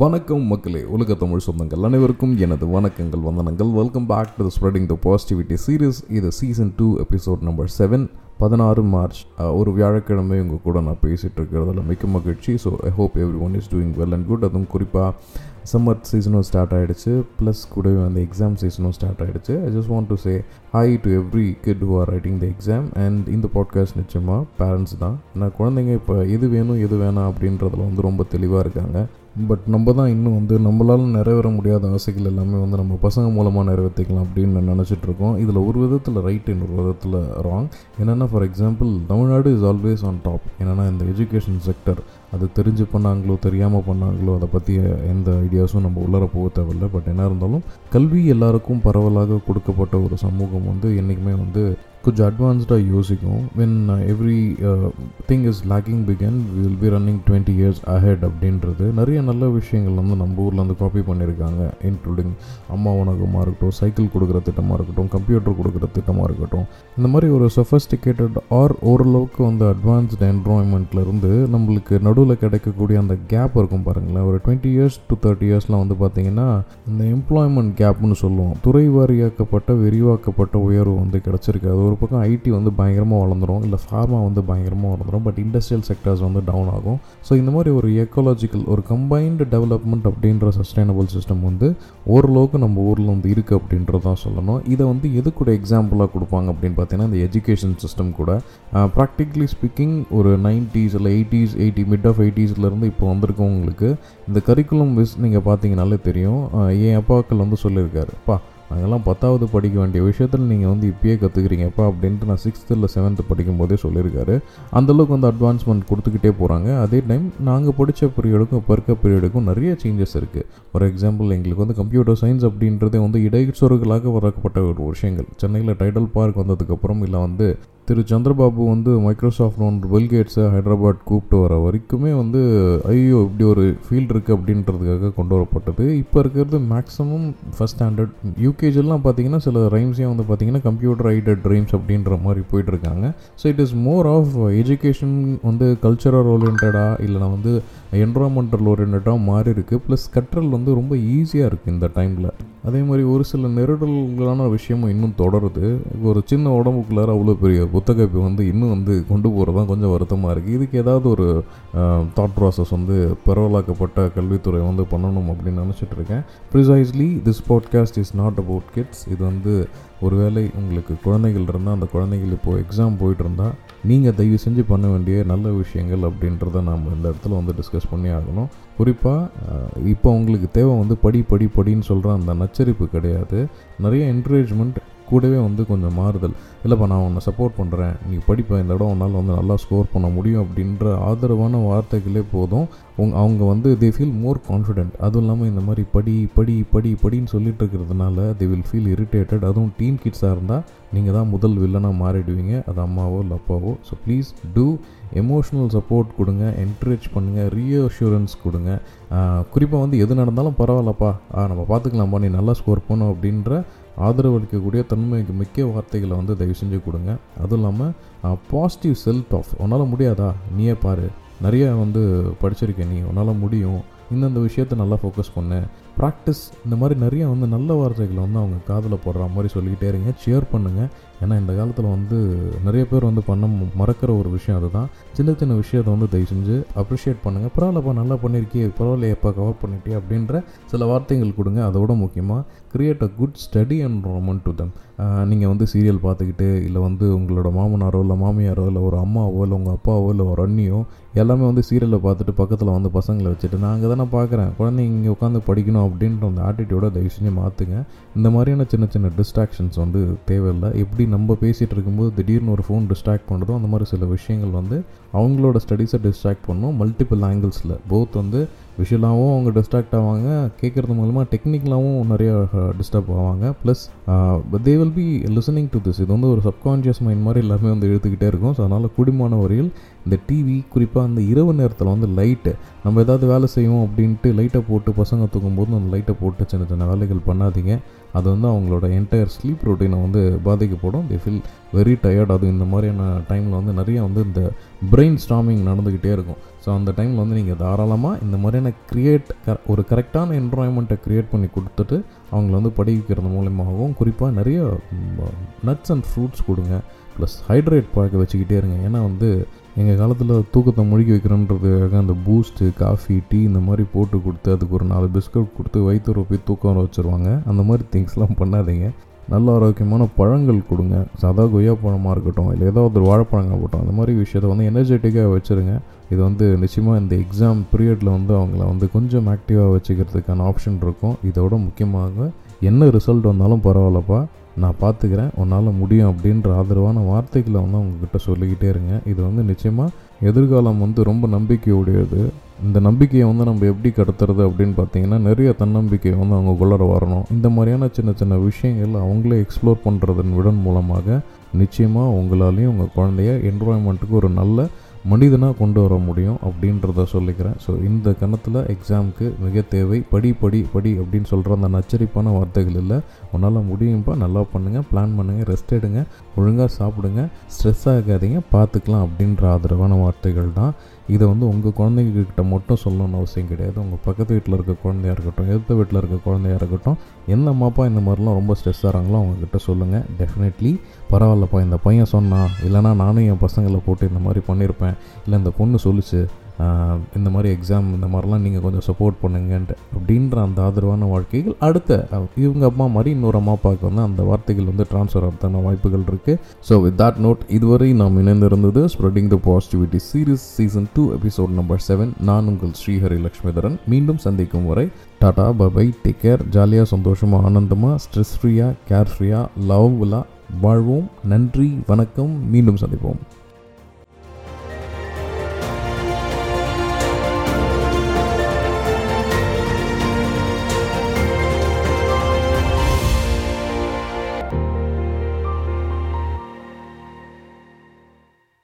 வணக்கம் மக்களே உலக தமிழ் சொந்தங்கள் அனைவருக்கும் எனது வணக்கங்கள் வந்தனங்கள். Welcome back to spreading the positivity series இது season two episode number seven பதினாறு மார்ச் ஒரு வியாழக்கிழமை உங்கள் கூட நான் பேசிகிட்டு இருக்கிறதுல மிக்க மகிழ்ச்சி. So I hope everyone is doing well and good அதுவும் குறிப்பாக சம்மர் சீசனும் ஸ்டார்ட் ஆகிடுச்சு ப்ளஸ் கூடவே அந்த எக்ஸாம் சீசனும் ஸ்டார்ட் ஆகிடுச்சு I just want to say hi to every kid who are writing the exam and இந்த பாட்காஸ்ட் நிச்சயமாக பேரண்ட்ஸ் தான். நான் குழந்தைங்க இப்போ எது வேணும் எது வேணாம் அப்படின்றதுல வந்து ரொம்ப தெளிவாக இருக்காங்க. பட் நம்ம தான் இன்னும் வந்து நம்மளால் நிறைவேற முடியாத ஆசைகள் எல்லாமே வந்து நம்ம பசங்க மூலமாக நிறைவேற்றிக்கலாம் அப்படின்னு நான் இதில் ஒரு விதத்தில் ரைட் இன்னொரு விதத்தில் ராங் என்னென்னா for example Tamil Nadu is always on top என்னென்னா இந்த எஜுகேஷன் செக்டர் அது தெரிஞ்சு பண்ணாங்களோ தெரியாமல் பண்ணாங்களோ அதை பற்றி எந்த ஐடியாஸும் நம்ம உள்ளர போக தேவையில்லை. பட் என்ன இருந்தாலும் கல்வி எல்லாருக்கும் பரவலாக கொடுக்கப்பட்ட ஒரு சமூகம் வந்து என்றைக்குமே வந்து கொஞ்சம் அட்வான்ஸ்டாக யோசிக்கும். When everything is lacking began will be running twenty years ahead அப்படின்றது நிறைய நல்ல விஷயங்கள் வந்து நம்ம ஊரில் வந்து காப்பி பண்ணியிருக்காங்க இன்க்ளூடிங் அம்மா உணகமாக இருக்கட்டும் சைக்கிள் கொடுக்குற திட்டமாக இருக்கட்டும் கம்ப்யூட்டர் கொடுக்குற திட்டமாக இருக்கட்டும். இந்த மாதிரி ஒரு சொஃபஸ்டிகேட்டட் ஆர் ஓரளவுக்கு வந்து அட்வான்ஸ்டு என்வரான்மெண்ட்லேருந்து நம்மளுக்கு நடுவில் கிடைக்கக்கூடிய அந்த கேப் இருக்கும் பாருங்களேன். ஒரு டுவெண்ட்டி இயர்ஸ் டு தேர்ட்டி இயர்ஸ்லாம் வந்து பார்த்தீங்கன்னா இந்த எம்ப்ளாய்மெண்ட் கேப்னு சொல்லுவோம். துறை வாரியாக்கப்பட்ட விரிவாக்கப்பட்ட உயர்வு வந்து கிடச்சிருக்கு. அது ஒரு பக்கம் ஐடி வந்து பயங்கரமாக வளர்ந்துரும். இல்லை ஃபார்மா வந்து பயங்கரமாக வளர்ந்துடும் பட் இண்டஸ்ட்ரியல் செக்டர்ஸ் வந்து டவுன் ஆகும். ஸோ இந்த மாதிரி ஒரு எக்கோலாஜிக்கல் ஒரு கம்பைன்டு டெவலப்மெண்ட் அப்படின்ற சஸ்டைனபிள் சிஸ்டம் வந்து ஓரளவுக்கு நம்ம ஊரில் வந்து இருக்குது அப்படின்றது தான் சொல்லணும். இதை வந்து எது கூட எக்ஸாம்பிளாக கொடுப்பாங்க அப்படின்னு பார்த்தீங்கன்னா இந்த எஜுகேஷன் சிஸ்டம் கூட. ப்ராக்டிக்கலி ஸ்பீக்கிங் ஒரு நைன்ட்டீஸ் இல்லை எயிட்டிஸ் எயிட்டி மிட் ஆஃப் எயிட்டிஸ்லேருந்து இப்போ வந்திருக்கவங்களுக்கு இந்த கரிக்குலம் விஸ் நீங்கள் பார்த்தீங்கனாலே தெரியும். என் அப்பாக்கள் வந்து சொல்லியிருக்காரு அப்பா அதெல்லாம் பத்தாவது படிக்க வேண்டிய விஷயத்தில் நீங்கள் வந்து இப்பயே கற்றுக்கிறீங்கப்பா அப்படின்ட்டு நான் சிக்ஸ்த்து இல்லை செவன்த்து படிக்கும் போதே சொல்லியிருக்காரு அந்தளவுக்கு வந்து அட்வான்ஸ்மெண்ட் கொடுத்துக்கிட்டே போகிறாங்க அதே டைம் நாங்கள் படித்த பீரியடுக்கும் இப்போ இருக்க பீரியடுக்கும் நிறைய சேஞ்சஸ் இருக்குது ஃபார் எக்ஸாம்பிள் எங்களுக்கு வந்து கம்ப்யூட்டர் சயின்ஸ் அப்படின்றதே வந்து இடைச்சொருகளாக வரப்பட்ட ஒரு விஷயங்கள். சென்னையில் டைடல் பார்க் வந்ததுக்கப்புறம் இல்லை வந்து திரு சந்திரபாபு வந்து மைக்ரோசாஃப்ட் ஒன்று பில்கேட்ஸை ஹைதராபாத் கூப்பிட்டு வர வரைக்குமே வந்து ஐயோ இப்படி ஒரு ஃபீல்டு இருக்குது அப்படின்றதுக்காக கொண்டு வரப்பட்டது. இப்போ இருக்கிறது மேக்ஸிமம் ஃபஸ்ட் ஸ்டாண்டர்ட் யூகேஜெல்லாம் பார்த்தீங்கன்னா சில ரைம்ஸே வந்து பார்த்தீங்கன்னா கம்ப்யூட்டர் ஐடட் ட்ரீம்ஸ் அப்படின்ற மாதிரி போயிட்டுருக்காங்க. So it is more of education வந்து கல்ச்சரல் ஓரியன்டாக இல்லைனா வந்து என்வரான்மெண்டல் ஓரியன்டாக மாறி இருக்குது ப்ளஸ் கற்றல் வந்து ரொம்ப ஈஸியாக இருக்குது இந்த டைமில் அதே மாதிரி ஒரு சில நெருடல்களான விஷயமும் இன்னும் தொடருது. ஒரு சின்ன உடம்புக்குள்ளார அவ்வளோ பெரிய புத்தகப்பை வந்து இன்னும் வந்து கொண்டு போகிறது தான் கொஞ்சம் வருத்தமாக இருக்குது இதுக்கு ஏதாவது ஒரு தாட் ப்ராசஸ் வந்து பரவலாக்கப்பட்ட கல்வித்துறை வந்து பண்ணணும் அப்படின்னு நினச்சிட்டு இருக்கேன். Precisely this podcast is not about kids இது வந்து ஒருவேளை உங்களுக்கு குழந்தைகள் இருந்தால் அந்த குழந்தைகள் இப்போது எக்ஸாம் போயிட்டு இருந்தால் நீங்கள் தயவு செஞ்சு பண்ண வேண்டிய நல்ல விஷயங்கள் அப்படின்றத நாம் இந்த இடத்துல வந்து டிஸ்கஸ் பண்ணி ஆகணும். குறிப்பாக இப்போ உங்களுக்கு தேவை வந்து படி படி படின்னு சொல்கிற அந்த நச்சரிப்பு கிடையாது. நிறைய என்கரேஜ்மெண்ட் கூடவே வந்து கொஞ்சம் மாறுதல். இல்லைப்பா நான் உன்னை சப்போர்ட் பண்ணுறேன் நீ படிப்பேன் இந்த இடம் உன்னால் வந்து நல்லா ஸ்கோர் பண்ண முடியும் அப்படின்ற ஆதரவான வார்த்தைகளே போதும். உங் அவங்க வந்து தே ஃபீல் மோர் கான்ஃபிடென்ட் அதுவும் இல்லாமல் இந்த மாதிரி படி படி படி படின்னு சொல்லிட்டு இருக்கிறதுனால தே வில் ஃபீல் இரிட்டேட்டட் அதுவும் டீன் கிட்ஸாக இருந்தால் நீங்கள் தான் முதல் வில்லனாக மாறிடுவீங்க. அது அம்மாவோ இல்லை அப்பாவோ. So please do emotional support கொடுங்க என்கரேஜ் பண்ணுங்கள் ரீஅஷூரன்ஸ் கொடுங்க. குறிப்பாக வந்து எது நடந்தாலும் பரவாயில்லப்பா. நம்ம பார்த்துக்கலாம்ப்பா நீ நல்லா ஸ்கோர் பண்ணும் அப்படின்ற ஆதரவு அளிக்கக்கூடிய தன்மைக்கு மிக்க வார்த்தைகளை வந்து தயவு செஞ்சு கொடுங்க. அதுவும் இல்லாமல் பாசிட்டிவ் செல்ஃப் ஆஃப் உன்னால் முடியாதா? நீயே பாரு. நிறைய வந்து படிச்சிருக்கேன் நீ. உன்னால் முடியும். இந்தந்த விஷயத்தை நல்லா ஃபோக்கஸ் பண்ணு. ப்ராக்டிஸ் இந்த மாதிரி நிறைய வந்து நல்ல வார்த்தைகளை வந்து அவங்க காதில் போடுற மாதிரி சொல்லிக்கிட்டே இருங்க. ஷேர் பண்ணுங்கள் ஏன்னா இந்த காலத்தில் வந்து நிறைய பேர் வந்து பண்ண மறக்கிற ஒரு விஷயம் அதுதான். சின்ன சின்ன விஷயத்தை வந்து தயவு செஞ்சு அப்ரிஷியேட் பண்ணுங்கள் பரவாயில்லப்பா நல்லா பண்ணியிருக்கியே எப்போ கவர் பண்ணிட்டே அப்படின்ற சில வார்த்தைகள் கொடுங்க. அதோட முக்கியமாக create a good study environment to them நீங்கள் வந்து சீரியல் பார்த்துக்கிட்டு இல்லை வந்து உங்களோட மாமனாரோ இல்லை மாமியாரோ இல்லை ஒரு அம்மாவோ இல்லை உங்கள் அப்பாவோ இல்லை ஒரு அண்ணியோ எல்லாமே வந்து சீரியலை பார்த்துட்டு பக்கத்தில் வந்து பசங்களை வச்சுட்டு நான் அங்கே தானே பார்க்குறேன். குழந்தைங்க இங்கே உட்காந்து படிக்கணும். அப்படின்ற அந்த ஆட்டிடியூடை தயவு செஞ்சு மாற்றுங்க இந்த மாதிரியான சின்ன சின்ன டிஸ்ட்ராக்ஷன்ஸ் வந்து தேவையில்லை. எப்படி நம்ம பேசிகிட்டு இருக்கும்போது திடீர்னு ஒரு ஃபோன் டிஸ்ட்ராக்ட் பண்ணுறதோ அந்த மாதிரி சில விஷயங்கள் வந்து அவங்களோட ஸ்டடீஸை டிஸ்ட்ராக்ட் பண்ணும். மல்டிபிள் ஆங்கிள்ஸில் போத் வந்து விஷுவலாகவும் அவங்க டிஸ்ட்ராக்ட் ஆவாங்க. கேட்குறது மூலமாக டெக்னிக்கலாகவும் நிறைய டிஸ்டர்ப் ஆவாங்க. Plus they will be listening to this இது வந்து ஒரு சப்கான்ஷியஸ் மைண்ட் மாதிரி எல்லாமே வந்து எழுத்துக்கிட்டே இருக்கும். ஸோ அதனால் குடிமான வரையில் இந்த டிவி குறிப்பாக அந்த இரவு நேரத்தில் வந்து லைட்டு நம்ம ஏதாவது வேலை செய்வோம் அப்படின்ட்டு லைட்டை போட்டு பசங்க தூங்கும்போது அந்த லைட்டை போட்டு சின்ன சின்ன வேலைகள் பண்ணாதீங்க. அது வந்து அவங்களோட என்டையர் ஸ்லீப் ரொட்டீனை வந்து பாதிக்கப்படும். தே ஃபீல் வெரி டயர்ட் அது இந்த மாதிரியான டைமில் வந்து நிறைய வந்து இந்த பிரெயின் ஸ்டாமிங் நடந்துக்கிட்டே இருக்கும். ஸோ அந்த டைமில் வந்து நீங்கள் தாராளமாக இந்த மாதிரியான க்ரியேட் க ஒரு கரெக்டான என்வரான்மெண்ட்டை க்ரியேட் பண்ணி கொடுத்துட்டு அவங்கள வந்து படிக்கிறது மூலியமாகவும் குறிப்பாக நிறைய நட்ஸ் அண்ட் ஃப்ரூட்ஸ் கொடுங்க. ப்ளஸ் ஹைட்ரேட் பழக்க வச்சுக்கிட்டே இருங்க. ஏன்னா வந்து எங்கள் காலத்தில் தூக்கத்தை முழுகி வைக்கிறோன்றதுக்காக அந்த பூஸ்ட்டு காஃபி டீ இந்த மாதிரி போட்டு கொடுத்து அதுக்கு ஒரு நாலு பிஸ்கட் கொடுத்து வயிற்று போய் தூக்கம் வர வச்சுருவாங்க. அந்த மாதிரி திங்ஸ்லாம் பண்ணாதீங்க. நல்ல ஆரோக்கியமான பழங்கள் கொடுங்க. சாதா கொய்யா பழமாக இருக்கட்டும் இல்லை ஏதாவது ஒரு வாழைப்பழங்க போட்டோம் அந்த மாதிரி விஷயத்தை வந்து எனர்ஜெட்டிக்காக வச்சுருங்க. இது வந்து நிச்சயமாக இந்த எக்ஸாம் பீரியடில் வந்து அவங்கள வந்து கொஞ்சம் ஆக்டிவாக வச்சுக்கிறதுக்கான ஆப்ஷன் இருக்கும். இதோட முக்கியமாக என்ன ரிசல்ட் வந்தாலும் பரவாயில்லப்பா. நான் பார்த்துக்கிறேன். உன்னால் முடியும் அப்படின்ற ஆதரவான வார்த்தைகளை வந்து அவங்கக்கிட்ட சொல்லிக்கிட்டே இருங்க. இது வந்து நிச்சயமாக எதிர்காலம் வந்து ரொம்ப நம்பிக்கையுடையது. இந்த நம்பிக்கையை வந்து நம்ம எப்படி கடத்துறது அப்படின்னு பார்த்தீங்கன்னா நிறைய தன்னம்பிக்கை வந்து அவங்க அவங்களுக்குள்ளார வரணும். இந்த மாதிரியான சின்ன சின்ன விஷயங்கள் அவங்களே எக்ஸ்ப்ளோர் பண்ணுறதன் விடன் மூலமாக நிச்சயமாக உங்களாலேயும் உங்கள் குழந்தைய என்வரான்மெண்ட்டுக்கு ஒரு நல்ல மனிதனாக கொண்டு வர முடியும் அப்படின்றத சொல்லிக்கிறேன். ஸோ இந்த கணத்தில் எக்ஸாமுக்கு மிக தேவை. படி படி படி அப்படின்னு சொல்கிற அந்த நச்சரிப்பான வார்த்தைகள் இல்லை. உன்னால் முடியும்ப்பா நல்லா பண்ணுங்கள் பிளான் பண்ணுங்கள் ரெஸ்ட் எடுங்க ஒழுங்காக சாப்பிடுங்க ஸ்ட்ரெஸ் ஆகாதீங்க பார்த்துக்கலாம் அப்படின்ற ஆதரவான வார்த்தைகள் தான். இதை வந்து உங்கள் குழந்தைங்கக்கிட்ட மட்டும் சொல்லணும்னு அவசியம் கிடையாது. உங்கள் பக்கத்து வீட்டில் இருக்க குழந்தையாக இருக்கட்டும் எதிர்த்த வீட்டில் இருக்க குழந்தையாக இருக்கட்டும் எந்த அம்மாப்பா இந்த மாதிரிலாம் ரொம்ப ஸ்ட்ரெஸ் ஆகிறாங்களோ அவங்கக்கிட்ட சொல்லுங்கள் டெஃபினெட்லி பரவாயில்லப்பா இந்த பையன் சொன்னான். இல்லைனா நானும் என் பசங்களை போட்டு இந்த மாதிரி பண்ணியிருப்பேன். இல்லை இந்த பொண்ணு சொல்லிச்சு இந்த மாதிரி எக்ஸாம் இந்த மாதிரிலாம் நீங்கள் கொஞ்சம் சப்போர்ட் பண்ணுங்கன்ட்டு அப்படின்ற அந்த ஆதரவான வாழ்க்கைகள் அடுத்த இவங்க அம்மா மாதிரி இன்னொரு அம்மா அப்பாவுக்கு வந்து அந்த வார்த்தைகள் வந்து ட்ரான்ஸ்ஃபர் ஆகிறதுக்கான வாய்ப்புகள் இருக்குது ஸோ வித் தட் நோட் இதுவரை நாம் இணைந்திருந்தது spreading the positivity series season two episode number seven நான் உங்கள் ஸ்ரீஹரி லக்ஷ்மிதரன். மீண்டும் சந்திக்கும் வரை டாடா பபை டேக் கேர் ஜாலியாக சந்தோஷமாக ஆனந்தமாக ஸ்ட்ரெஸ் ஃப்ரீயாக கேர் ஃப்ரீயாக லவ்ஃபுல்லாக வாழ்வோம். நன்றி வணக்கம். மீண்டும் சந்திப்போம்.